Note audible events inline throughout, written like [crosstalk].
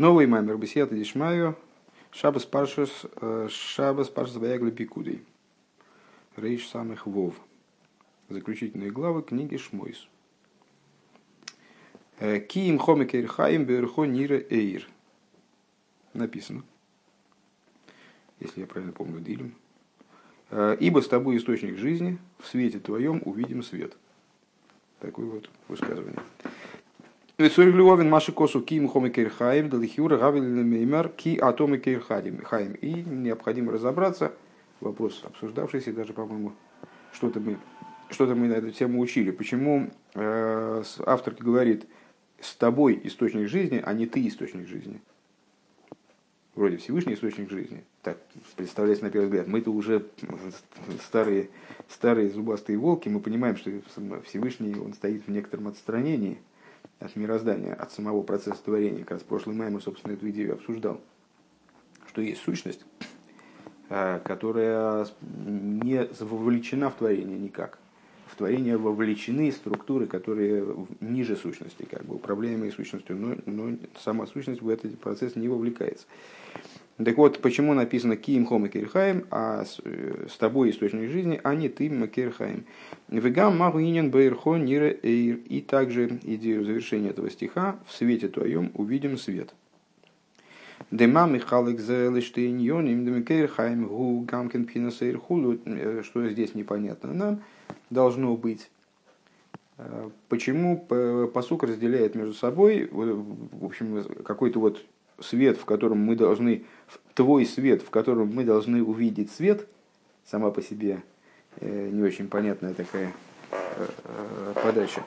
Новый маймер бесията дишмаю шабас паршас э, шабас паршас баягли пикудей. Рейш самых вов. Заключительные главы книги Шмойс. Э, Киим хомекер хаим берхо нира эйр. Написано. Если я правильно помню, Дилем. Э, Ибо с тобой источник жизни, в свете твоем увидим свет. Такое вот высказывание. Вецурих Львовин Маши Косу Ким Хоме Кирхаим, Далихюра Гавиль Меймар Ки Атомы Кирхаим. И необходимо разобраться, вопрос обсуждавшийся, даже, по-моему, что-то мы, что-то мы на эту тему учили. Почему э, автор говорит, с тобой источник жизни, а не ты источник жизни? Вроде Всевышний источник жизни. Так представляется на первый взгляд. Мы-то уже старые, старые зубастые волки, мы понимаем, что Всевышний он стоит в некотором отстранении – от мироздания, от самого процесса творения. Как раз прошлый май мы, собственно, эту идею обсуждал. Что есть сущность, э, которая не вовлечена в творение никак. В творение вовлечены структуры, которые ниже сущности, как бы управляемые сущностью, но, но сама сущность в этот процесс не вовлекается. Так вот, почему написано Киим Хом и Кирхаем, а с, э, с тобой источник жизни, а не ты Макирхаем. Вегам Магуинен Бейрхо Нира Эйр. И также идею завершения этого стиха в свете твоем увидим свет. Дема Михалик Зелештейньон им Демикейрхаем Гу Гамкин Пинасейр Хулу. Э, что здесь непонятно нам, должно быть. Э, почему посук разделяет между собой, в общем, какой-то вот свет, в котором мы должны, твой свет, в котором мы должны увидеть свет, сама по себе э, не очень понятная такая э, э, подача.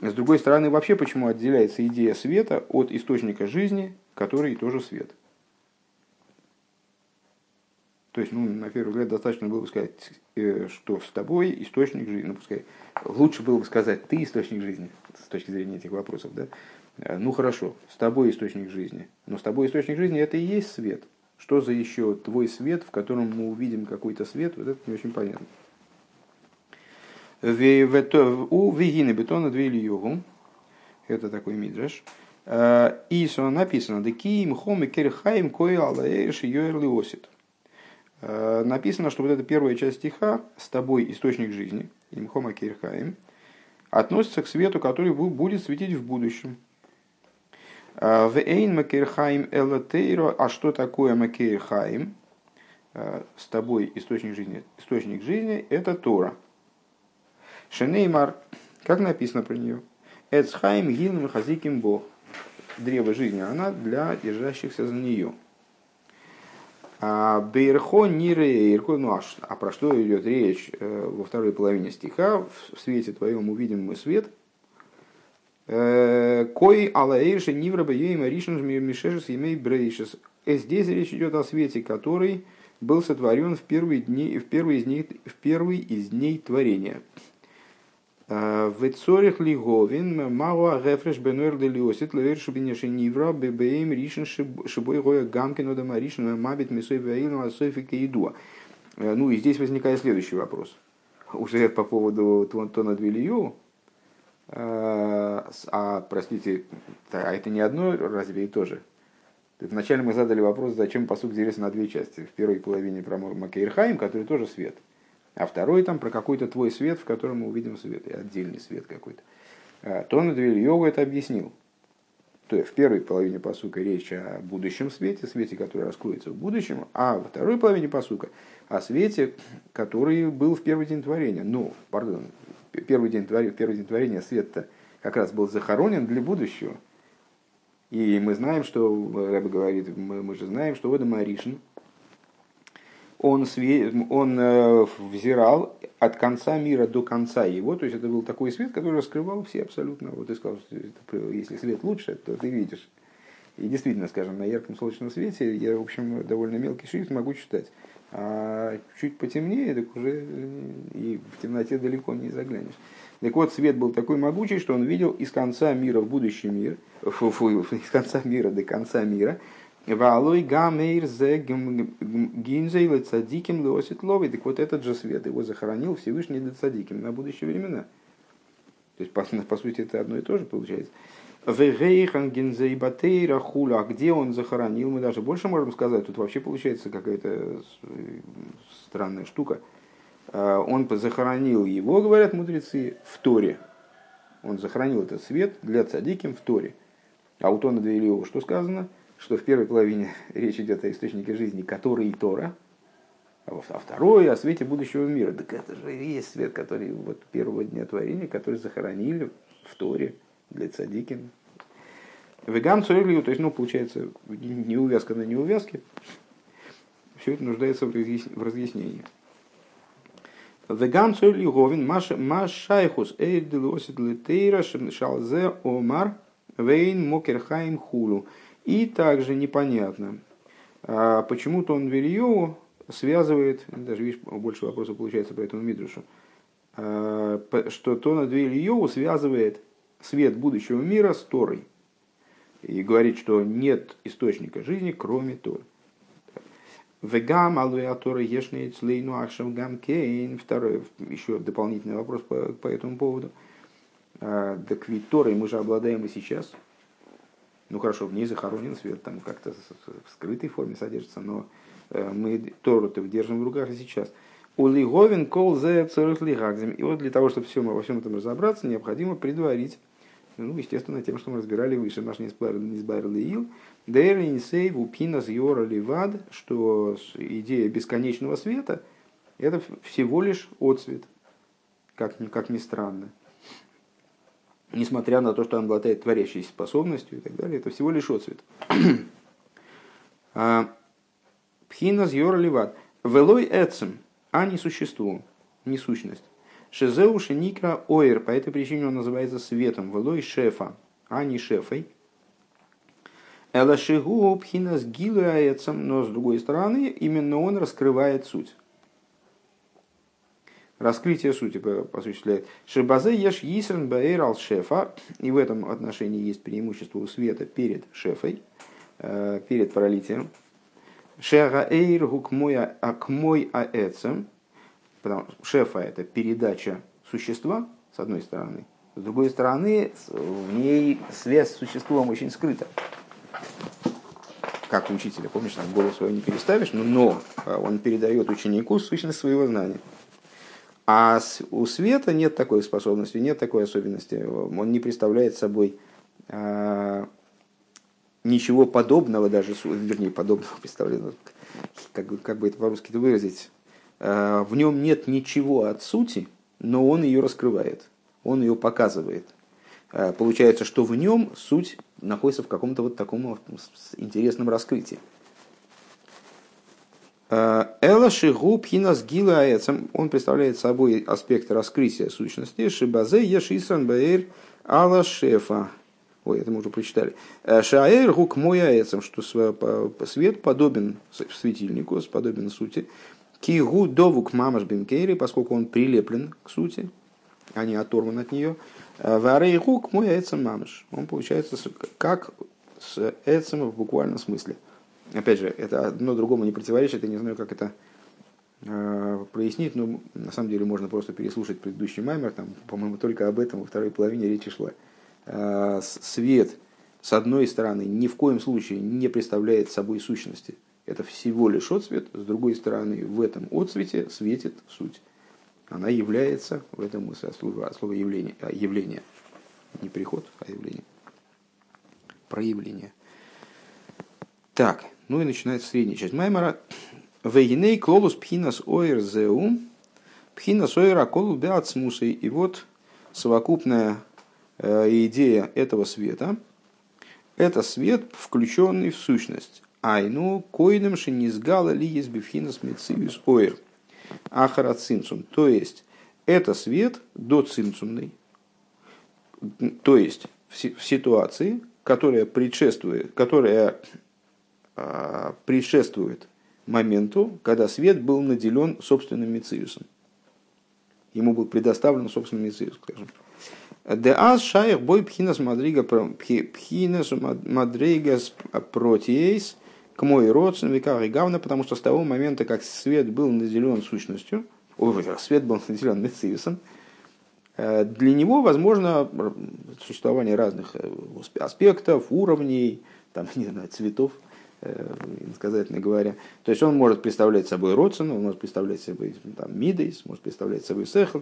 С другой стороны, вообще почему отделяется идея света от источника жизни, который тоже свет? То есть, ну, на первый взгляд, достаточно было бы сказать, что с тобой источник жизни. Ну, пускай лучше было бы сказать, ты источник жизни, с точки зрения этих вопросов, да? Э, ну хорошо, с тобой источник жизни. Но с тобой источник жизни это и есть свет. Что за еще твой свет, в котором мы увидим какой-то свет, вот это не очень понятно. У Вегины бетона две йогу. Это такой мидраш. Э, и написано, Декиим хоми керхаим кой алаэш йоэрли осит. Э, написано, что вот эта первая часть стиха «С тобой источник жизни» имхома керхаим относится к свету, который будет светить в будущем. В Эйн Макерхайм Элатейро. А что такое Макерхайм? С тобой источник жизни. Источник жизни – это Тора. Шенеймар, как написано про нее? Эцхайм Гилм Хазиким Бог. Древо жизни, она для держащихся за нее. А Бейрхо Нирейрко, ну а, а про что идет речь э, во второй половине стиха? В свете твоем увидим мы свет – Э, Кой алаэйши нивраба ейма ришн мишешес емей брейшес. Э, здесь речь идет о свете, который был сотворен в первые дни, в первый из дней, в первый из дней творения. Э, в цорих лиговин мауа гефреш бенуэр делиосит левер шубинеши нивра бебеем ришн шибой гоя гамкин одама ришн мабит мисой ваилна асофика идуа. Ну и здесь возникает следующий вопрос. Уже по поводу Тона Двилию, Э, а, простите, а это не одно разве и то же? Вначале мы задали вопрос, зачем посуд делится на две части. В первой половине про Макейрхайм, который тоже свет. А второй там про какой-то твой свет, в котором мы увидим свет, и отдельный свет какой-то. А, Тон Двель Йога это объяснил. То есть в первой половине посука речь о будущем свете, свете, который раскроется в будущем, а во второй половине посука о свете, который был в первый день творения. Ну, пардон, первый день, творения, первый день творения свет как раз был захоронен для будущего. И мы знаем, что, Рэба говорит, мы, мы же знаем, что Ода Маришин, он, све, он э, взирал от конца мира до конца его, то есть это был такой свет, который раскрывал все абсолютно. Вот ты сказал, что если свет лучше, то ты видишь. И действительно, скажем, на ярком солнечном свете я, в общем, довольно мелкий шрифт могу читать. А чуть потемнее, так уже и в темноте далеко не заглянешь. Так вот, свет был такой могучий, что он видел из конца мира в будущий мир, фу, фу, из конца мира до конца мира, Валой гамейр зе гинзей цадиким лосит лови. Так вот этот же свет его захоронил Всевышний для цадиким на будущие времена. То есть, по, [laughs] по сути, это одно и то же получается. Вегейхан гензейбатейра хула. А где он захоронил? Мы даже больше можем сказать. Тут вообще получается какая-то странная штука. А, он захоронил его, говорят мудрецы, в Торе. Он захоронил этот свет для цадиким в Торе. А у Тона Двейлиова что сказано? Что в первой половине речь идет о источнике жизни, который Тора, а, а второй о свете будущего мира. Так это же и есть свет, который вот первого дня творения, который захоронили в Торе для цадиким. Вегам цорилью, то есть, ну, получается, не увязка на неувязке. Все это нуждается в разъяснении. Вегам цорилью говин машайхус эйдилосит литейра шалзе омар вейн мокерхайм хулу. И также непонятно, а почему-то он Вильеву связывает, даже видишь, больше вопросов получается по этому Мидрушу, а, что то над Ильеву связывает свет будущего мира с Торой. И говорит, что нет источника жизни, кроме Торы. Вегам алвея Тора ешней цлейну ахшам гам кейн. Второй, еще дополнительный вопрос по, по этому поводу. А, так ведь Торой мы же обладаем и сейчас. Ну хорошо, в ней захоронен свет, там как-то в скрытой форме содержится, но э, мы Тору-то держим в руках и сейчас. Улиговин кол зе И вот для того, чтобы все, во всем этом разобраться, необходимо предварить ну, естественно, тем, что мы разбирали выше, наш Низбайр Лиил, Дейр Инсей Вупинас Йора Ливад, что идея бесконечного света – это всего лишь отцвет, как, как ни странно. Несмотря на то, что он обладает творящей способностью и так далее, это всего лишь отцвет. [clears throat] А, Пхинас Йора Ливад. Велой Эцем, а не существо, не сущность. Шезеу шеникра оир, по этой причине он называется светом, велой шефа, а не шефой. Элашигу пхинас гилуаецам, но с другой стороны, именно он раскрывает суть. Раскрытие сути осуществляет. Шебазе еш йисрен баэр ал шефа, и в этом отношении есть преимущество у света перед шефой, э, перед пролитием. Шега эйр гукмой акмой аэцем, Потому что шефа это передача существа, с одной стороны. С другой стороны, в ней связь с существом очень скрыта. Как у учителя, помнишь, там голову свою не переставишь, но, но а, он передает ученику сущность своего знания. А у света нет такой способности, нет такой особенности. Он не представляет собой а, ничего подобного, даже, вернее, подобного [laughs] представляет, как, как бы это по-русски выразить, Э, в нем нет ничего от сути, но он ее раскрывает, он ее показывает. Э, получается, что в нем суть находится в каком-то вот таком интересном раскрытии. Э, Эла шигу пхинас гила он представляет собой аспект раскрытия сущности. Шибазе ешисан баэр ала шефа. Ой, это мы уже прочитали. Шаэр гук мой аэцем, что свет подобен светильнику, подобен сути. Кигу довук мамаш бимкейри, поскольку он прилеплен к сути, а не оторван от нее. Э, Варейгук мой эцем мамаш. Он получается как с эцем в буквальном смысле. Опять же, это одно другому не противоречит, я не знаю, как это э, прояснить, но на самом деле можно просто переслушать предыдущий маймер, там, по-моему, только об этом во второй половине речи шла. Э, свет, с одной стороны, ни в коем случае не представляет собой сущности – это всего лишь отцвет, с другой стороны, в этом отцвете светит суть. Она является, в этом смысле слово, слово явление, явление, не приход, а явление, проявление. Так, ну и начинается средняя часть Маймара. Вейней клолус пхинас оир зеу, пхинас оир аколу беацмусой. И вот совокупная э, идея этого света – это свет, включенный в сущность. Айну койным шинизгала ли есть бифхинас мецивис оир. Ахара цинцум. То есть, это свет до цинцумный. То есть, в ситуации, которая предшествует, которая предшествует моменту, когда свет был наделен собственным мециусом. Ему был предоставлен собственный мециус, скажем. Де аз шаях бой пхинас мадрига пхинас мадригас протиейс – к мой родственник века и гавна, потому что с того момента, как свет был наделен сущностью, ой, свет был [laughs] наделен мециусом, для него возможно существование разных аспектов, уровней, там, [laughs] не знаю, цветов, иносказательно говоря. То есть он может представлять собой родствен, он может представлять собой там, мидейс, может представлять собой сехл.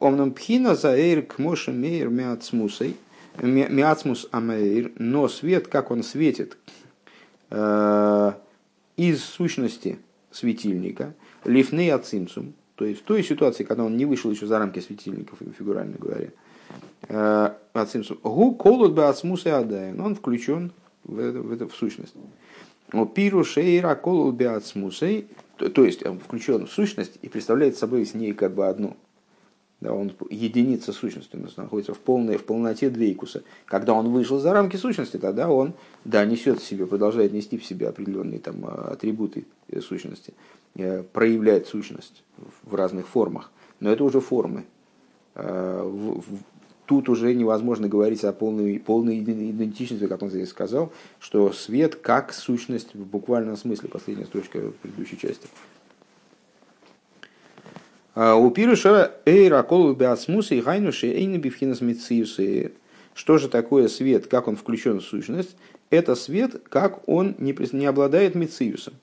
Омном пхина за эйр к моше мейр миацмусой, миацмус амейр, но свет, как он светит э, из сущности светильника, лифны ацимцум, то есть в той ситуации, когда он не вышел еще за рамки светильников, фигурально говоря, э, ацимцум, гу колут бы ацмус и адаин, он включен в, это, в, это, в сущность. Пиру шейра колут бы ацмусей, то есть он включен в сущность и представляет собой с ней как бы одну. Да, он единица сущности, он находится в, полной, в полноте двейкуса. Когда он вышел за рамки сущности, тогда он да, несет в себе, продолжает нести в себе определенные там, а, атрибуты э, сущности, э, проявляет сущность в разных формах. Но это уже формы. А, тут уже невозможно говорить о полной, полной идентичности, как он здесь сказал, что свет как сущность в буквальном смысле, последняя строчка предыдущей части. А, у пируша эйра колу биасмуса и хайнуши эйна бифхинас мициусы. Что же такое свет, как он включен в сущность? Это свет, как он не, не обладает мициусом.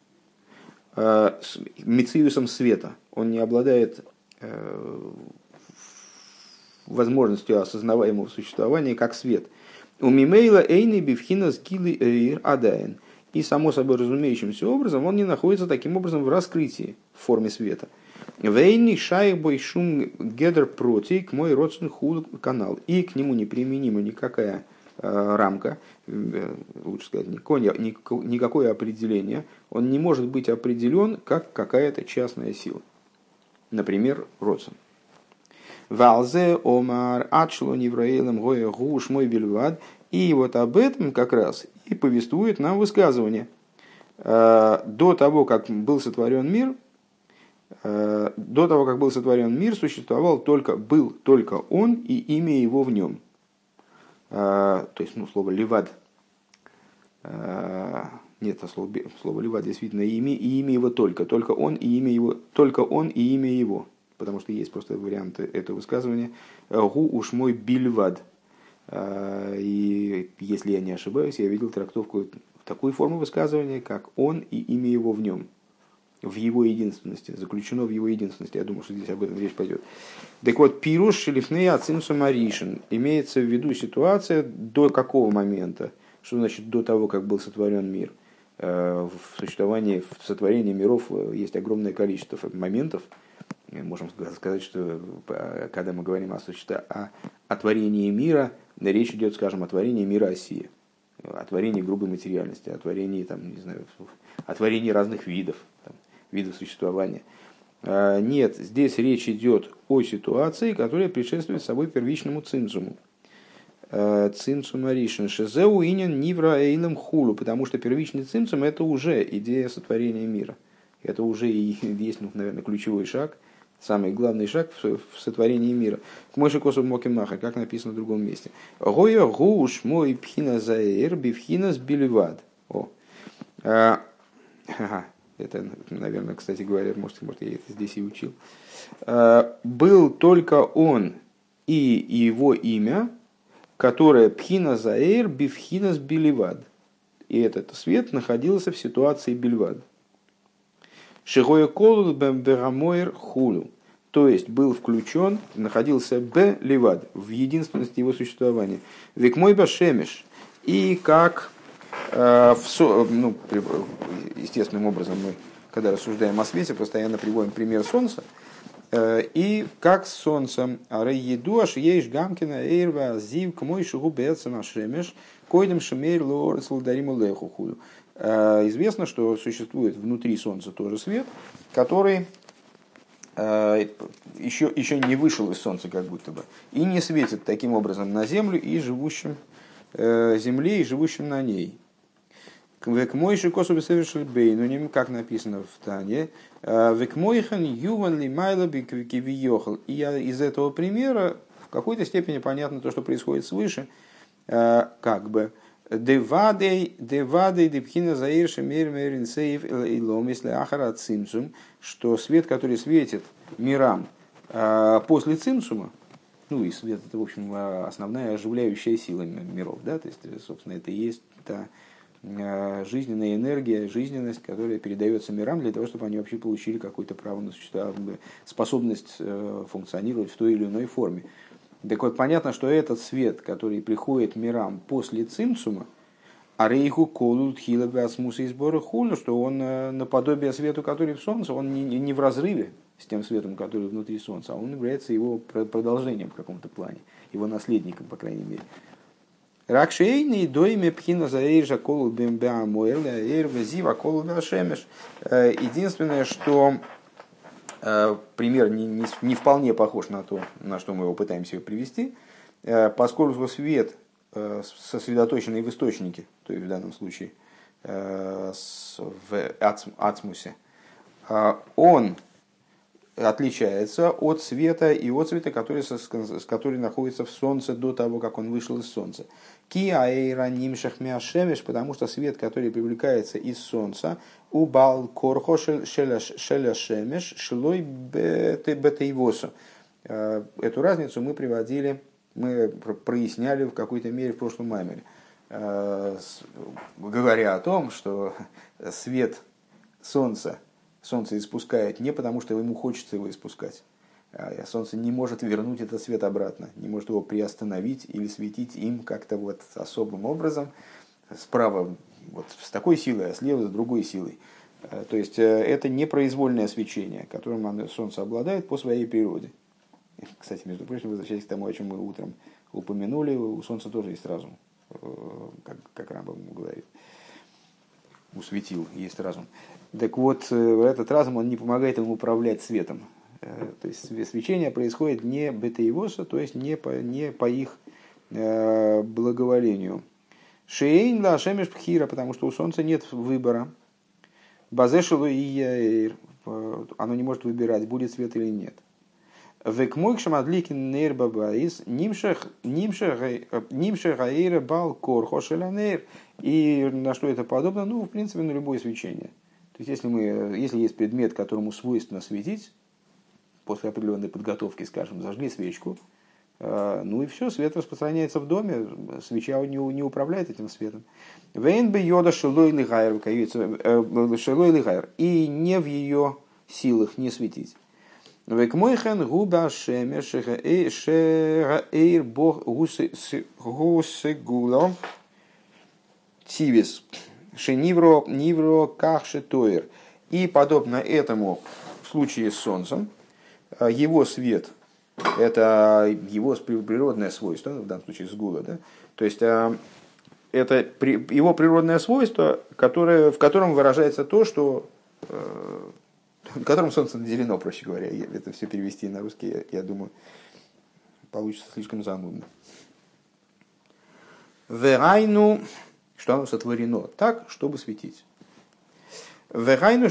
А, мициусом света. Он не обладает э, возможностью осознаваемого существования как свет. У мимейла эйны бифхинас гилы эйр адаин. И само собой разумеющимся образом он не находится таким образом в раскрытии в форме света – Вейни шайбой шум гедер протик мой родственный худ канал. И к нему неприменима никакая э, рамка, э, лучше сказать, никакое, никакое определение. Он не может быть определен как какая-то частная сила. Например, родствен. Валзе омар ачло невраилем гоя гуш мой бельвад. И вот об этом как раз и повествует нам высказывание. Э, до того, как был сотворен мир, Э, до того, как был сотворен мир, существовал только, был только он и имя его в нем. Э, то есть, ну, слово «левад». Нет, а слово, слово «левад» действительно имя, и имя его только. Только он и имя его. Только он и имя его. Потому что есть просто варианты этого высказывания. «Гу уж мой бильвад». И если я не ошибаюсь, я видел трактовку такой формы высказывания, как «он и имя его в нем» в его единственности, заключено в его единственности. Я думаю, что здесь об этом речь пойдет. Так вот, пируш шелифней ацимсу маришин. Имеется в виду ситуация до какого момента? Что значит до того, как был сотворен мир? Э, в существовании, в сотворении миров э, есть огромное количество моментов. Можем сказать, что э, когда мы говорим о, о, о творении мира, речь идет, скажем, о творении мира России о творении грубой материальности, о творении, там, не знаю, о творении разных видов, там, видов существования. А, нет, здесь речь идет о ситуации, которая предшествует собой первичному цинцуму. А, цинцум Аришин Шезеу Инин Нивра Эйлем Хулу, потому что первичный цинцум это уже идея сотворения мира. Это уже и есть, ну, наверное, ключевой шаг, самый главный шаг в сотворении мира. К Мойши Косу Мокимаха, как написано в другом месте. Гоя гуш мой пхина заэр бифхина сбиливад. О. А, это, наверное, кстати говоря, может, может я это здесь и учил. А, был только он и его имя, которое пхина заэр бифхинас биливад. И этот свет находился в ситуации бильвад. Шигоя колу бемберамойр хулю. То есть был включен, находился б ливад, в единственности его существования. Век мой башемеш. И как Э, в, ну, естественным образом мы, когда рассуждаем о свете, постоянно приводим пример Солнца. Э, и как с Солнцем, еду аш ешь гамкина эйрва зив к мой шугу бецам ашемеш, койдем шемейр лор солдариму леху. Э, известно, что существует внутри Солнца тоже свет, который еще, еще не вышел из Солнца как будто бы, и не светит таким образом на Землю и живущим Земле и живущим на ней. Век мойши косу совершил бейнуним, как написано в Тане. «Э, Век мойхан юван ли майла. И из этого примера в какой-то степени понятно то, что происходит свыше. Э, как бы Девадей, девадей, депхина заирши мир мерин сейф илом, если ахара цимсум, что свет, который светит мирам э, после цимсума, Ну и свет это, в общем, а, основная оживляющая сила миров. Да? То есть, собственно, это и есть та а, жизненная энергия, жизненность, которая передается мирам для того, чтобы они вообще получили какое-то право на существование, способность э, функционировать в той или иной форме. Так вот, понятно, что этот свет, который приходит мирам после цимцума, а рейху колут хилабе асмуса и сбора хулю, что он э, наподобие свету, который в солнце, он не, не в разрыве с тем светом, который внутри солнца, а он является его продолжением в каком-то плане, его наследником, по крайней мере. Ракшейный дойме пхина заэйжа колу бембеа муэрля эйрве зива колу шемеш. Э, единственное, что пример не, не, не вполне похож на то, на что мы его пытаемся привести, поскольку свет сосредоточенный в источнике, то есть в данном случае в ацмусе, он отличается от света и от света, который, который находится в солнце до того, как он вышел из солнца. Ки аэйра нимшах потому что свет, который привлекается из солнца, у бал корхо шеля шемеш шлой бетейвосу. Эту разницу мы приводили мы проясняли в какой-то мере в прошлом маймере, э, говоря о том, что свет солнца, солнце испускает не потому, что ему хочется его испускать, а солнце не может вернуть этот свет обратно, не может его приостановить или светить им как-то вот особым образом, справа вот с такой силой, а слева с другой силой. Э, то есть э, это непроизвольное свечение, которым солнце обладает по своей природе. [laughs] Кстати, между прочим, возвращаясь к тому, о чем мы утром упомянули, у Солнца тоже есть разум, э, как, как Рамбам говорит. У светил есть разум. Так вот, этот разум, он не помогает ему управлять светом. То есть свечение происходит не бетаевоса, то есть не по, не по их благоволению. Шейн ла шемеш пхира, потому что у Солнца нет выбора. Базешелу и яир. Оно не может выбирать, будет свет или нет. Векмойк шамадликин нейрбабаис нимшех гаэйра бал корхо шелянейр. И на что это подобно? Ну, в принципе, на любое свечение. То есть, если, мы, если есть предмет, которому свойственно светить, после определенной подготовки, скажем, зажгли свечку, э, ну и все, свет распространяется в доме, свеча не, не управляет этим светом. Вейн бы йода шелой лигайр, э, и не в ее силах не светить. Векмойхен губа шемеш эйр бог гусегуло тивис шенивро нивро кахшетоир. И подобно этому в случае с Солнцем, э, его свет – это его природное свойство, в данном случае сгула, да? то есть э, это его природное свойство, которое, в котором выражается то, что э, которым солнце наделено, проще говоря. Это все перевести на русский, я, я думаю, получится слишком занудно. Верайну, что оно сотворено так, чтобы светить. Верайну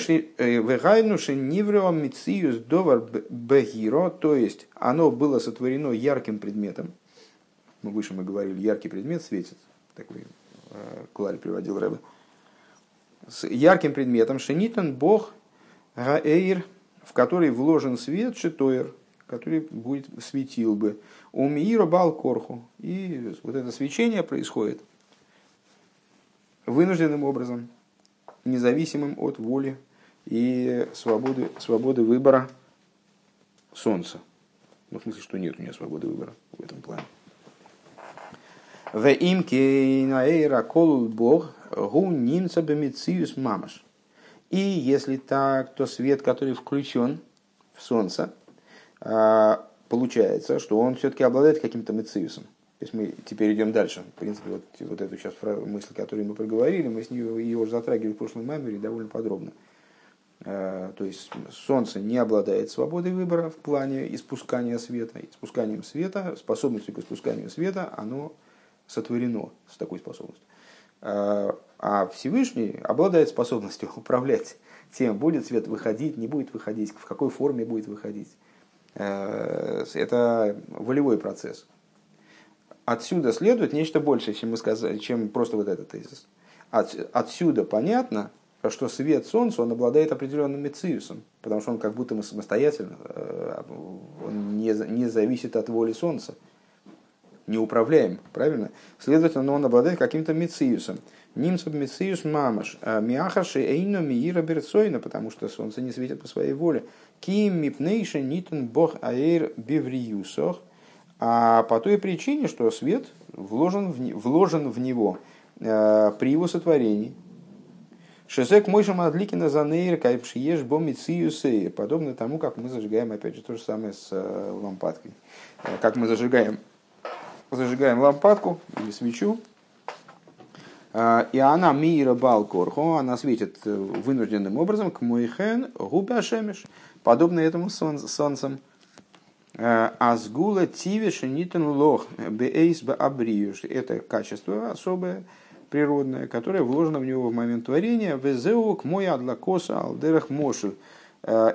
шениврео мициюс довар бегиро, то есть оно было сотворено ярким предметом. Мы выше мы говорили, яркий предмет светит. Такой э, Кларь приводил Рэбе. С ярким предметом шенитан Бог Гаэйр, в который вложен свет, шитоер, который будет светил бы. У Миира Балкорху. И вот это свечение происходит вынужденным образом, независимым от воли и свободы, свободы выбора солнца. Ну, в смысле, что нет у меня свободы выбора в этом плане. В имке наэйра колул бог гу нимца бемициус мамаш. И если так, то свет, который включен в Солнце, а, получается, что он все-таки обладает каким-то мециусом. То есть мы теперь идем дальше. В принципе, вот, вот эту сейчас мысль, которую мы проговорили, мы с нее ее уже затрагивали в прошлом меморе довольно подробно. А, то есть Солнце не обладает свободой выбора в плане испускания света. Испусканием света, способностью к испусканию света, оно сотворено с такой способностью. А, а Всевышний обладает способностью [laughs] управлять тем, будет свет выходить, не будет выходить, в какой форме будет выходить. Э, это волевой процесс. Отсюда следует нечто большее, чем, мы сказали, чем просто вот этот тезис. От, отсюда понятно, что свет Солнца он обладает определенным мециусом, потому что он как будто мы самостоятельно, э, он не, не зависит от воли Солнца, не управляем, правильно? Следовательно, он обладает каким-то мециусом. Нимцев мециус мамаш, а миахаши эйно миира берцойна, потому что солнце не светит по своей воле. Ким мипнейша нитон бог аэр бивриюсох, а по той причине, что свет вложен в, вложен в него э, при его сотворении. Шесек мойшем адликина за нейр кайпшиеш бомициюсей, подобно тому, как мы зажигаем, опять же, то же самое с э, лампадкой. Э, как мы зажигаем, зажигаем лампадку или свечу, э, и она мира балкорхо, она светит э, вынужденным образом к мойхен губяшемиш, подобно этому солнцем. Азгула тивиш нитен лох бейс абриюш. Это качество особое, природное, которое вложено в него в момент творения. Везеук мой адлакоса алдерах мошу.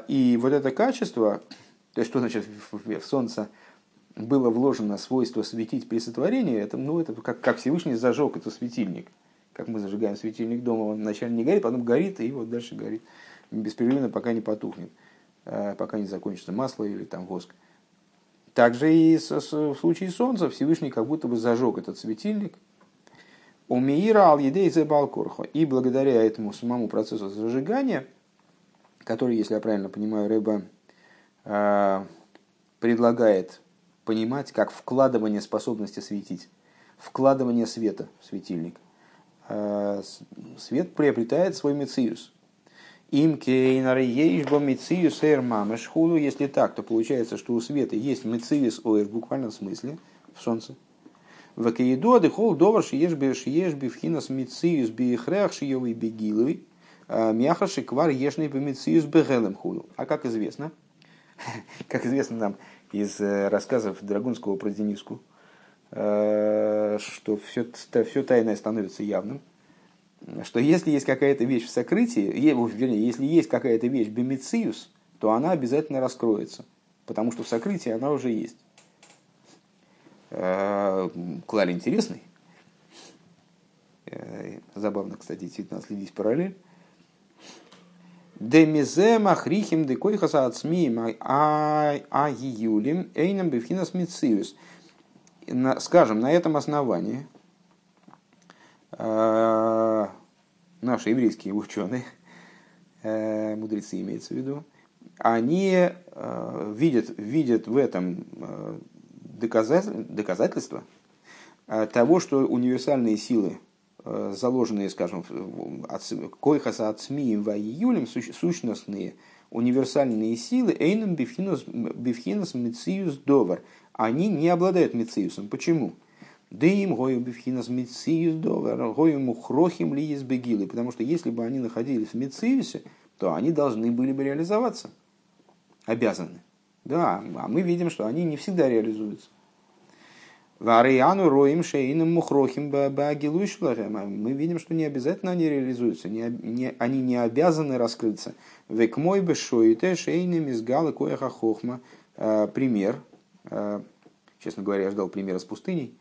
И вот это качество, то есть что значит в солнце было вложено свойство светить при сотворении, это, ну, это как, как Всевышний зажег этот светильник. Как мы зажигаем светильник дома, он вначале не горит, потом горит, и вот дальше горит беспрерывно, пока не потухнет, пока не закончится масло или там воск. Также и в случае Солнца Всевышний как будто бы зажег этот светильник. У Меира ал едей балкурхо. И благодаря этому самому процессу зажигания, который, если я правильно понимаю, Рэба э, предлагает понимать как вкладывание способности светить, вкладывание света в светильник. Э, свет приобретает свой мециус – им кейнар ейшбо мециус эйр мамеш худу. Если так, то получается, что у света есть мециус оэр в буквальном смысле, в солнце. В каидоды хол довар шиешби шиешби вхинас мециус биехрех шиевый бегиловый. А, мяхаши квар ешный по мециус бегелем худу. А как известно, [laughs] как известно нам из э, рассказов Драгунского про Дениску, э, что все, все тайное становится явным, что если есть какая-то вещь в сокрытии, вернее, если есть какая-то вещь бемициус, то она обязательно раскроется, потому что в сокрытии она уже есть. Э, Клаль интересный. Э, забавно, кстати, действительно следить параллель. Демизе махрихим декойхаса от смием а июлем эйнам бифхинас мициус. Скажем, на этом основании, Э, наши еврейские ученые, э, мудрецы имеется в виду, они э, видят, видят в этом доказательство того, что универсальные силы, заложенные, скажем, койхаса от СМИ в июлем, сущностные универсальные силы, эйном бифхинус мециус довар, они не обладают мециусом. Почему? Дым гою бифхинас мециус довер, гою мухрохим ли из бегилы. Потому что если бы они находились в мециусе, то они должны были бы реализоваться. Обязаны. Да, а мы видим, что они не всегда реализуются. Вариану роим шейным мухрохим багилуишлахем. Мы видим, что не обязательно они реализуются, не, не, они не обязаны раскрыться. Век мой бешоите шейным из галы коеха хохма. Э, пример. Э, честно говоря, я ждал примера с пустыней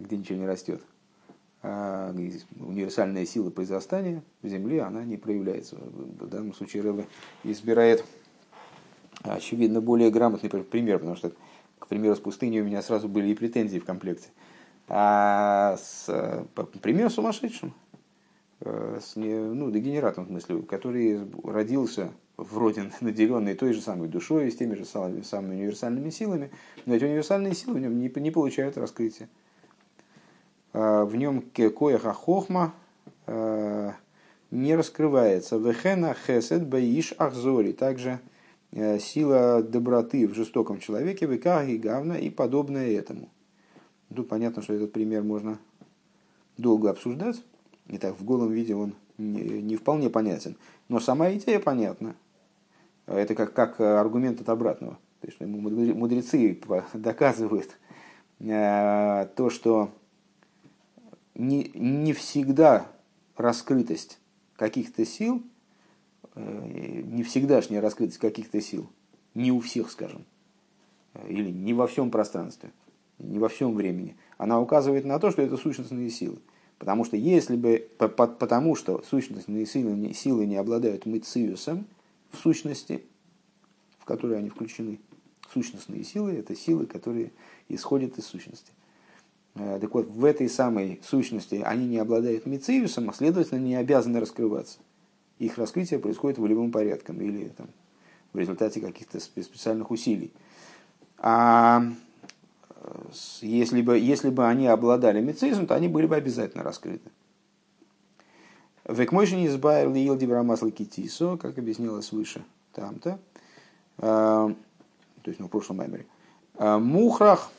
где ничего не растет. А универсальная сила произрастания в земле, она не проявляется. В данном случае Рэбе избирает, очевидно, более грамотный пример, потому что, к примеру, с пустыней у меня сразу были и претензии в комплекте. А с, пример сумасшедшим, э, с ну, дегенератом в смысле, который родился вроде [laughs] наделенный той же самой душой, с теми же самыми универсальными силами, но эти универсальные силы в нем не, не получают раскрытия. Э, в нем коеха хохма э, не раскрывается. Вехена хесед баиш ахзори. Также э, сила доброты в жестоком человеке, векаги гавна и подобное этому. Тут понятно, что этот пример можно долго обсуждать. И так в голом виде он не вполне понятен. Но сама идея понятна. Это как, как аргумент от обратного. То есть мудрецы доказывают то, что не, не всегда раскрытость каких-то сил, э, не всегдашняя раскрытость каких-то сил, не у всех, скажем, э, или не во всем пространстве, не во всем времени, она указывает на то, что это сущностные силы. Потому что если бы, потому что сущностные силы, силы не обладают мыциусом в сущности, в которые они включены. Сущностные силы – это силы, которые исходят из сущности. Э, так вот, в этой самой сущности они не обладают мициусом, а следовательно не обязаны раскрываться. Их раскрытие происходит волевым порядком или там, в результате каких-то специальных усилий. А э, если бы, если бы они обладали мицизмом, то они были бы обязательно раскрыты. Векмойшин избавил Илди Брамасл Китисо, как объяснилось выше, там-то, а, то есть ну, в прошлом маймере. А, Мухрах,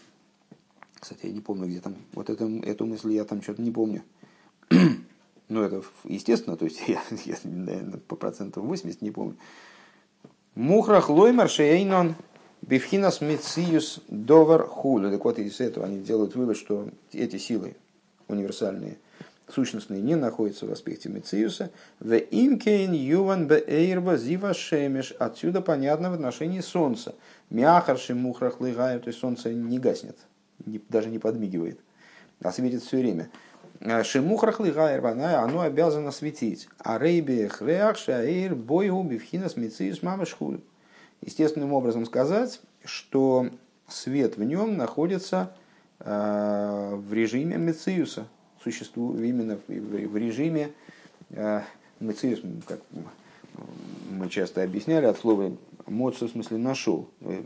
кстати, я не помню, где там, вот это, эту мысль я там что-то не помню. [clears throat] ну, это естественно, то есть [laughs] я, я наверное, по процентам 80 не помню. Мухрах лоймер шейнон бифхинас мициюс довар хулю. Так вот, из этого они делают вывод, что эти силы универсальные – сущностные не находятся в аспекте Мециуса. В имкейн юван бейрба зива шемеш. Отсюда понятно в отношении Солнца. Мяхарши мухрах лыгаю, то есть Солнце не гаснет, не, даже не подмигивает, а светит все время. Шимухрах лыгайр, оно обязано светить. А рейбе хреах шаир бойгу бифхинас мециус мамашхуль. Естественным образом сказать, что свет в нем находится э, в режиме Мециуса, существует именно в режиме э, мецизм, как мы часто объясняли, от слова моцу в смысле нашел, э,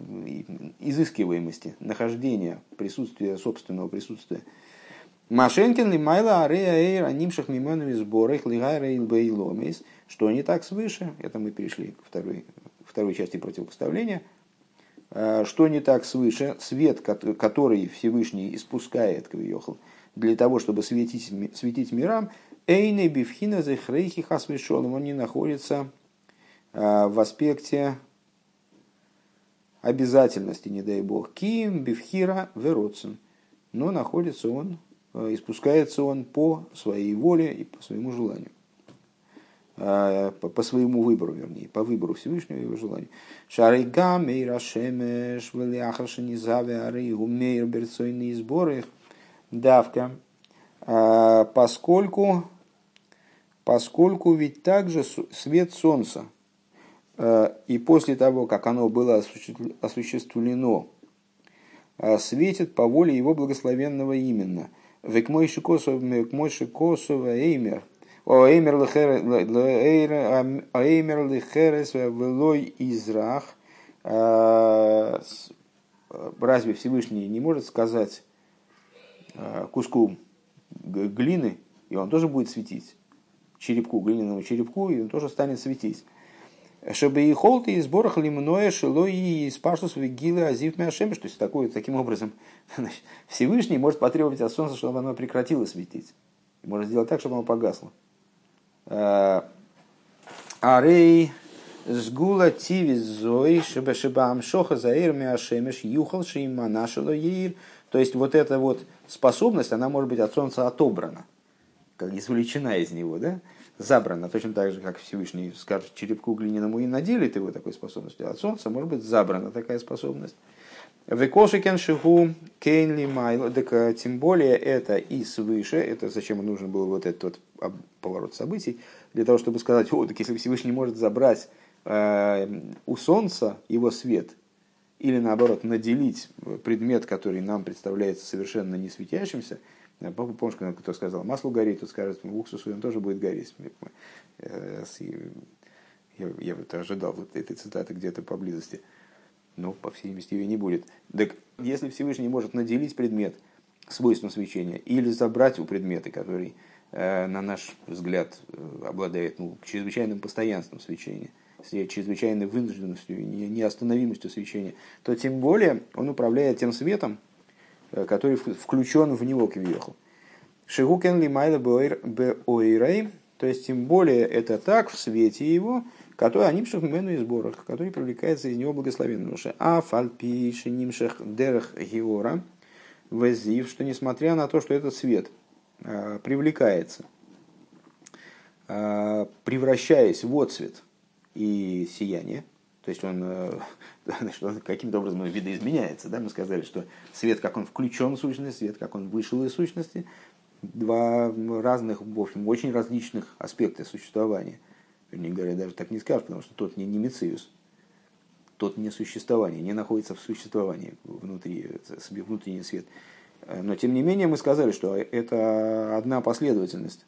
изыскиваемости, нахождения, присутствия, собственного присутствия. Машенкин ли майла арея эйр анимших мименами сборах лигайра илбейломис, что не так свыше, это мы перешли к второй, второй части противопоставления, э, что не так свыше, свет, который Всевышний испускает, Кавиохал, для того, чтобы светить, светить мирам, Эйны Бифхина Зехрейхи Хасвишолом, он не находится а, в аспекте обязательности, не дай бог, Ким Бифхира Вероцин. Но находится он, а, испускается он по своей воле и по своему желанию. А, по, своему выбору, вернее, по выбору Всевышнего его желанию. Шарейга мейра шемеш вэлиахашанизаве арейгу мейр берцойные сборы давка, а, поскольку, поскольку ведь также свет солнца, и после того, как оно было осуществлено, а, светит по воле его благословенного именно. Век мой шикосов, эймер, о эймер лихерес велой израх, разве Всевышний не может сказать Э, куску глины, и он тоже будет светить. Черепку, глиняному черепку, и он тоже станет светить. Чтобы и холты и сборах лимное шило и спаштус вигилы азив мяшемеш. То есть такой, таким образом [laughs] значит, Всевышний может потребовать от солнца, чтобы оно прекратило светить. И может сделать так, чтобы оно погасло. Э, Арей сгула тиви зой шебешебам шоха заир мяшемеш юхал шейманашило еир. То есть вот эта вот способность, она может быть от Солнца отобрана, как извлечена из него, да? Забрана, точно так же, как Всевышний скажет черепку глиняному и наделит его такой способностью, от Солнца может быть забрана такая способность. Векошикен шиху кейнли майл, так э, тем более это и свыше, это зачем нужен был вот этот вот поворот событий, для того, чтобы сказать, о, так если Всевышний может забрать э, у Солнца его свет, или наоборот наделить предмет, который нам представляется совершенно не светящимся. Э, помнишь, кто сказал, масло горит, тут скажет, уксус он тоже будет гореть. Э, я, я вот ожидал вот этой цитаты где-то поблизости. Но, по всей видимости, ее не будет. Так если Всевышний может наделить предмет свойством свечения или забрать у предмета, который, э, на наш взгляд, обладает ну, чрезвычайным постоянством свечения – с чрезвычайной вынужденностью и неостановимостью свечения, то тем более он управляет тем светом, который включен в него квиеху. Шигукен ли майла беойрей, то есть тем более это так в свете его, который они мену из сборах, который привлекается из него благословенный. А фальпи шинимшех дерх геора везив, что несмотря на то, что этот свет э, привлекается, э, превращаясь в отцвет и сияние. То есть он, э, [laughs] значит, он каким-то образом видоизменяется. Да? Мы сказали, что свет, как он включен в сущность, свет, как он вышел из сущности, два разных, в общем, очень различных аспекта существования. Вернее говоря, даже так не скажешь, потому что тот не, не Мециус. тот несуществование, не находится в существовании внутри, себе внутренний свет. Но тем не менее мы сказали, что это одна последовательность.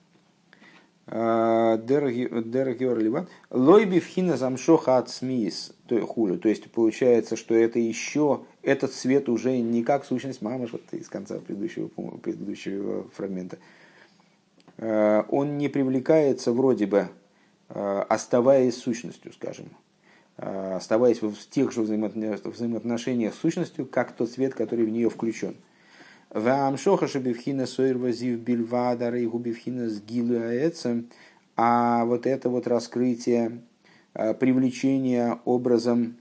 Дергер Ливан. Лойби вхина замшоха от смис хулю. То есть получается, что это еще, этот свет уже не как сущность мамы, вот из конца предыдущего, предыдущего фрагмента. Он не привлекается вроде бы, оставаясь сущностью, скажем, оставаясь в тех же взаимоотношениях с сущностью, как тот свет, который в нее включен. Вамшоха шабивхина сойр вазив бильвадар и губивхина с. А вот это вот раскрытие, э, привлечение образом,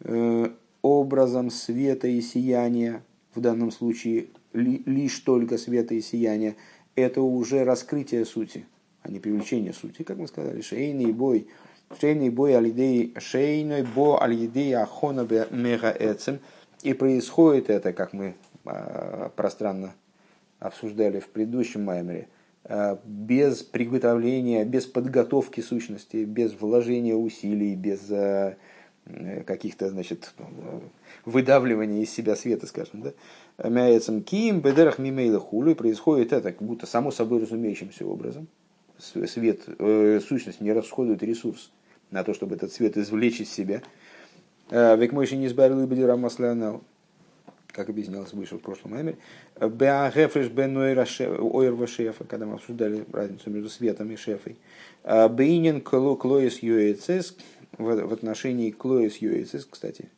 э, образом света и сияния, в данном случае лишь только света и сияния, это уже раскрытие сути, а не привлечение сути, как мы сказали, шейный бой, шейный бой алидей, шейной бо алидей ахона мега и происходит это, как мы пространно обсуждали в предыдущем маймере, а, без приготовления, без подготовки сущности, без вложения усилий, без а, каких-то, значит, выдавливания из себя света, скажем, да, мяется ким, бедерах мимейла хулю, происходит это как будто само собой разумеющимся образом. Свет, э, сущность не расходует ресурс на то, чтобы этот свет извлечь из себя. Век мой не избавил и бедера маслянал как объяснялось выше в прошлом мемере, Беагефреш бен ойр шефа, когда мы обсуждали разницу между светом и шефой. Бейнин клоис юэцес, в отношении клоис юэцес, кстати,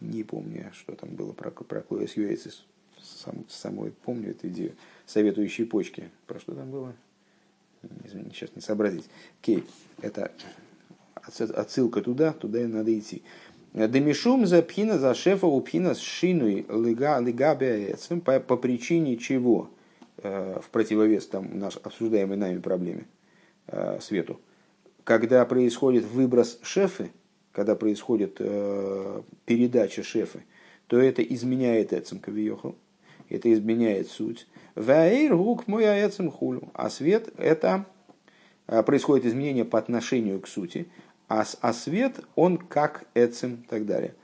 не помню, что там было про, про клоис юэцес, сам, самой помню эту идею, советующие почки, про что там было, сейчас не сообразить. Окей, это отсылка туда, туда и надо идти. Демишум за пхина за шефа у пхина с шиной лига лига по, по причине чего э, в противовес там наш обсуждаемой нами проблеме э, свету. Когда происходит выброс шефы, когда происходит э, передача шефы, то это изменяет эцем кавиоху, это изменяет суть. Ваэйр гук мой аэцем хулю. А свет это происходит изменение по отношению к сути, а, а свет, он как эцем и так далее.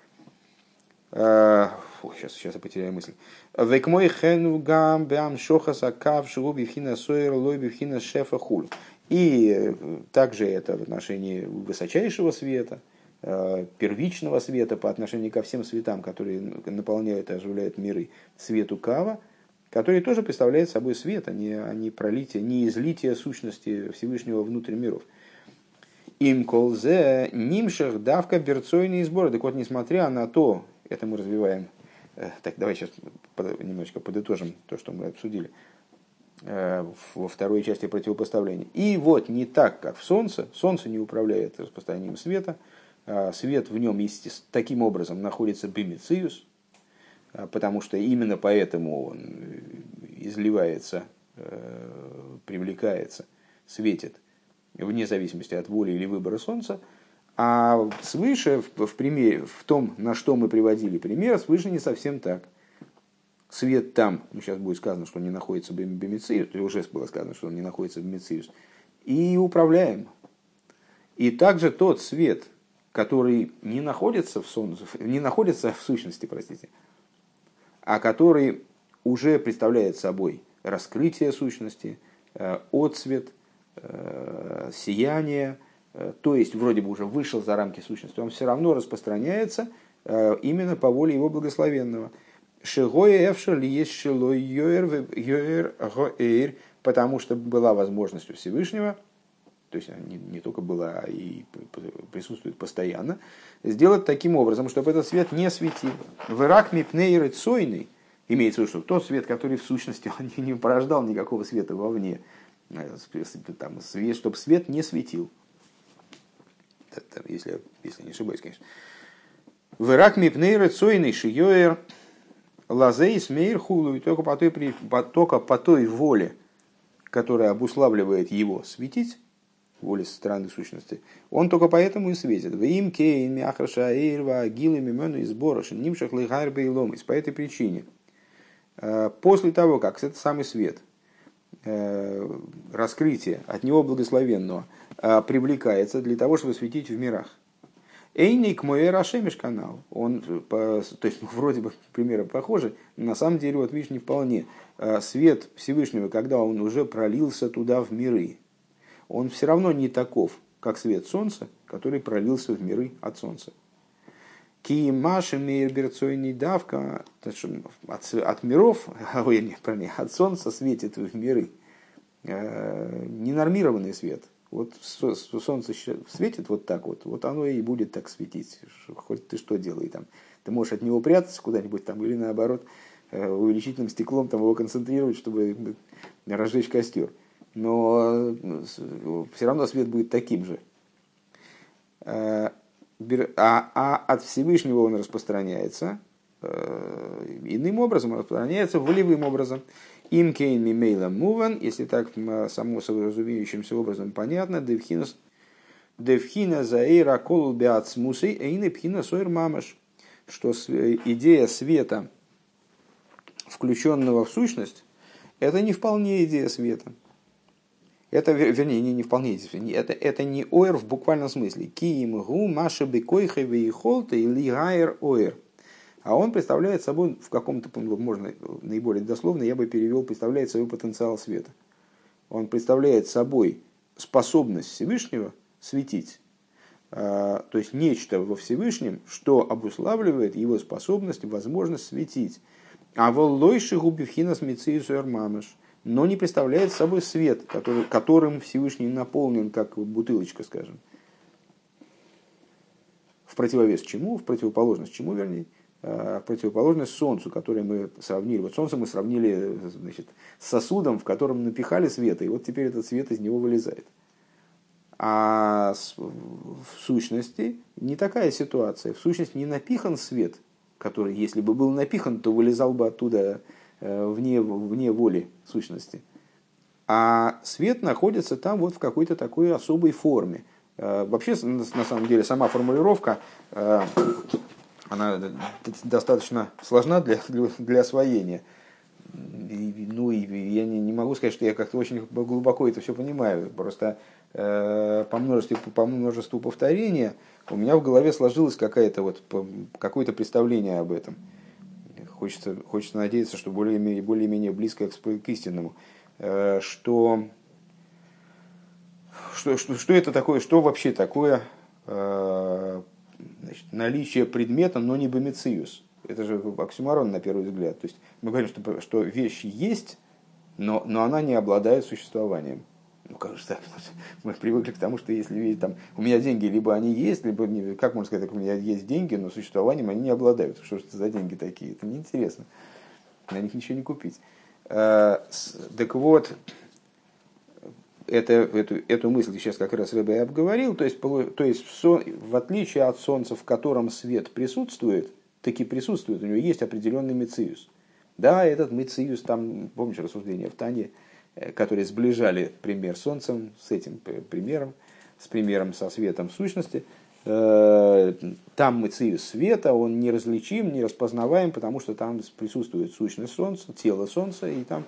Э, фу, сейчас, сейчас я потеряю мысль. Век мой хену гам бям шохас акав шигу бифхина сойер лой бифхина шефа хуль. И э, также это в отношении высочайшего света, э, первичного света по отношению ко всем светам, которые наполняют и оживляют миры, свету кава, который тоже представляет собой свет, а не, а не пролитие, не излитие сущности Всевышнего внутрь миров – им колзе нимших давка берцойные сборы. Так вот, несмотря на то, это мы развиваем. Э, так, давай сейчас немножечко подытожим то, что мы обсудили э, во второй части противопоставления. И вот не так, как в Солнце. Солнце не управляет распространением света. А свет в нем таким образом находится бимициус, а, потому что именно поэтому он изливается, э, привлекается, светит – вне зависимости от воли или выбора Солнца, а свыше, в, в, примере, в том, на что мы приводили пример, свыше не совсем так. Свет там, ну, сейчас будет сказано, что он не находится в Бемициус, уже было сказано, что он не находится в Бемициус, и управляем. И также тот свет, который не находится в солнце, не находится в сущности, простите, а который уже представляет собой раскрытие сущности, э, отцвет, сияние, э, то есть вроде бы уже вышел за рамки сущности, он все равно распространяется э, именно по воле его благословенного. Шигоя эфшер ли есть шилой йоэр гоэйр, потому что была возможность у Всевышнего, то есть не, не только была, а и присутствует постоянно, сделать таким образом, чтобы этот свет не светил. В Ирак мипнейр цойный, имеется в виду, что тот свет, который в сущности [laughs] он не порождал никакого света вовне, Э, там, свет, чтобы свет не светил. Если, если не ошибаюсь, конечно. В Ирак мипнейр цойный шиёер лазей смейр хулу, и только по той, только по той воле, которая обуславливает его светить, воли стороны сущности, он только поэтому и светит. В им кейн мяхраша эйрва гилы мимену из борошин нимшах лыгайрбе и ломис. По этой причине, э, после того, как этот самый свет – раскрытие от него благословенного э, привлекается для того, чтобы светить в мирах. Эйник мой Рашемиш канал. Он, то есть, ну, вроде бы примеры похожи, на самом деле, вот видишь, не вполне. А, свет Всевышнего, когда он уже пролился туда в миры, он все равно не таков, как свет солнца, который пролился в миры от солнца. Ки Маши Мейрберцойный давка от, от миров, [laughs] ой, нет, правильно, от солнца светит в миры. Э, ненормированный свет. Вот солнце светит вот так вот, вот оно и будет так светить. Хоть ты что делай там. Ты можешь от него прятаться куда-нибудь там или наоборот э, увеличительным стеклом там его концентрировать, чтобы разжечь костер. Но э, все равно свет будет таким же. А, а от Всевышнего он распространяется иным образом, распространяется волевым образом. Им кейн мимейла муван, если так само разумеющимся образом понятно, девхинас Девхина заэйра колу беацмусей эйны пхина сойр мамаш. Что идея света, включенного в сущность, это не вполне идея света. Это, вернее, не, не вполне это, это не ойр в буквальном смысле. Киим гу маша бекойхе вейхолта или гайр ойр. А он представляет собой, в каком-то, можно наиболее дословно, я бы перевел, представляет собой потенциал света. Он представляет собой способность Всевышнего светить. А, то есть нечто во Всевышнем, что обуславливает его способность, возможность светить. А воллойши губивхинас мициусуэр мамыш. Но не представляет собой свет, который, которым Всевышний наполнен, как бутылочка, скажем. В противовес чему? В противоположность чему, вернее? Э, противоположность Солнцу, которое мы сравнили. Вот Солнце мы сравнили значит, с сосудом, в котором напихали света, и вот теперь этот свет из него вылезает. А в сущности не такая ситуация. В сущности не напихан свет, который, если бы был напихан, то вылезал бы оттуда вне, вне воли сущности. А свет находится там вот в какой-то такой особой форме. Э, вообще, на самом деле, сама формулировка она достаточно сложна для, для освоения. Ну, и я не, не могу сказать, что я как-то очень глубоко это все понимаю. Просто э, по, множеству, по множеству повторения у меня в голове сложилось какое-то вот, какое-то представление об этом. Хочется, хочется надеяться, что более-менее более близко к, к истинному. Э, что, что, что, что это такое, что вообще такое э, значит, наличие предмета, но не бомициус. Это же оксюмарон на первый взгляд. То есть мы говорим, что, что вещь есть, но, но она не обладает существованием. Ну, как же так? [laughs] Мы привыкли к тому, что если там, у меня деньги, либо они есть, либо, не, как можно сказать, у меня есть деньги, но существованием они не обладают. Что же это за деньги такие? Это неинтересно. На них ничего не купить. А, так вот, это, эту, эту мысль сейчас как раз Рэбе и обговорил, то есть, то есть в, сон, в отличие от Солнца, в котором свет присутствует, таки присутствует, у него есть определенный мециус. Да, этот мециус, там, помните рассуждение в Тане, которые сближали пример Солнцем с этим примером, с примером со светом сущности, э, там мециус света, он неразличим, не распознаваем, потому что там присутствует сущность Солнца, тело Солнца, и там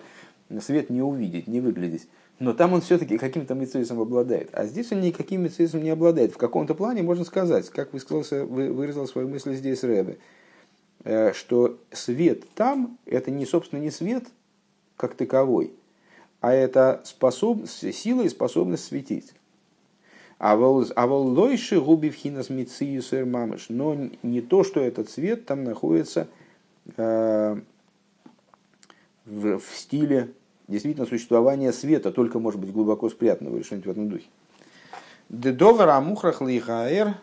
свет не увидеть, не выглядеть но там он все-таки каким-то мецуисом обладает. А здесь он никаким мецуисом не обладает. В каком-то плане можно сказать, как высказался, выразил свою мысль здесь Рэбе, э, что свет там, это не, собственно, не свет как таковой, а это способность, сила и способность светить. А воллойши а губи в хинас мамыш. Но не то, что этот свет там находится э, в, в стиле действительно существование света только может быть глубоко спрятанного или что-нибудь в этом духе. Дедовар амухрах лихаэр,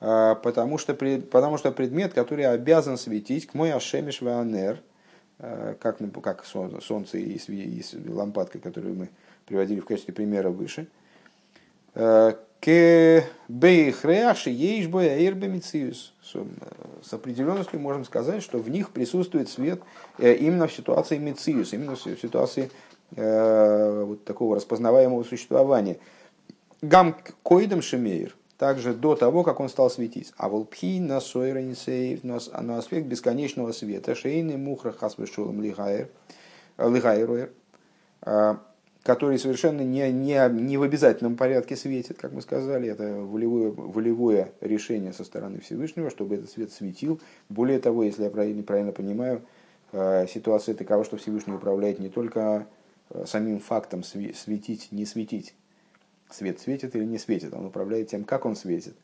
а, потому что, потому что предмет, который обязан светить, к мой ашемиш ванер, как, как солнце и, и лампадка, которую мы приводили в качестве примера выше, а, к бейхреаши ейшбоя эрбемициус. С определенностью можем сказать, что в них присутствует свет э, именно в ситуации мициус, именно в ситуации э, вот такого распознаваемого существования. Гам койдем шемейр, также до того, как он стал светить. А волпхи на сойренсейв, на аспект бесконечного света, шейный мухра хасвешулам лигайр, лигайруэр, который совершенно не, не, не в обязательном порядке светит, как мы сказали, это волевое, волевое решение со стороны Всевышнего, чтобы этот свет светил. Более того, если я правильно, правильно понимаю, э, ситуация такова, что Всевышний управляет не только э, самим фактом светить, не светить, свет светит или не светит, он управляет тем, как он светит,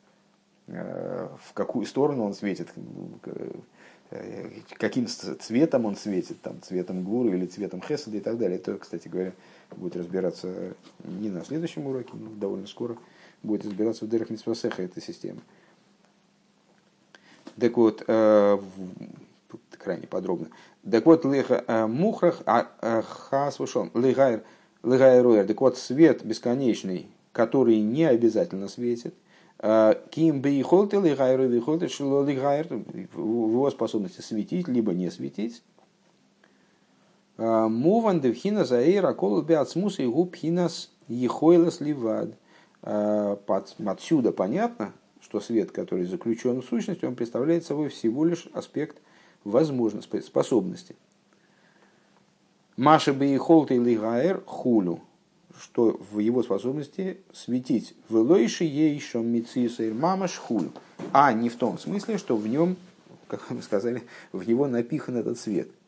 э, в какую сторону он светит, каким цветом он светит, там, цветом гуру или цветом хесада и так далее. Это, кстати говоря, будет разбираться не на следующем уроке, но довольно скоро будет разбираться в дырах Митсвасеха эта система. Так вот, э, крайне подробно. Так вот, леха э, мухрах а, э, хас вышел, легайр, легайр так вот, свет бесконечный, который не обязательно светит, Ким бы и холты лигайру и холты шло лигайр в его способности светить, либо не светить. Муван девхина заэйра кол беацмус и губхинас ехойлас ливад. Отсюда понятно, что свет, который заключен в сущности, он представляет собой всего лишь аспект возможности, способности. Маша бы и холты лигайр хулю что в его способности светить. В Элойше ейшом мицисейр мама шхуль, а не в том смысле, что в нем, как мы сказали, в него напихан этот свет –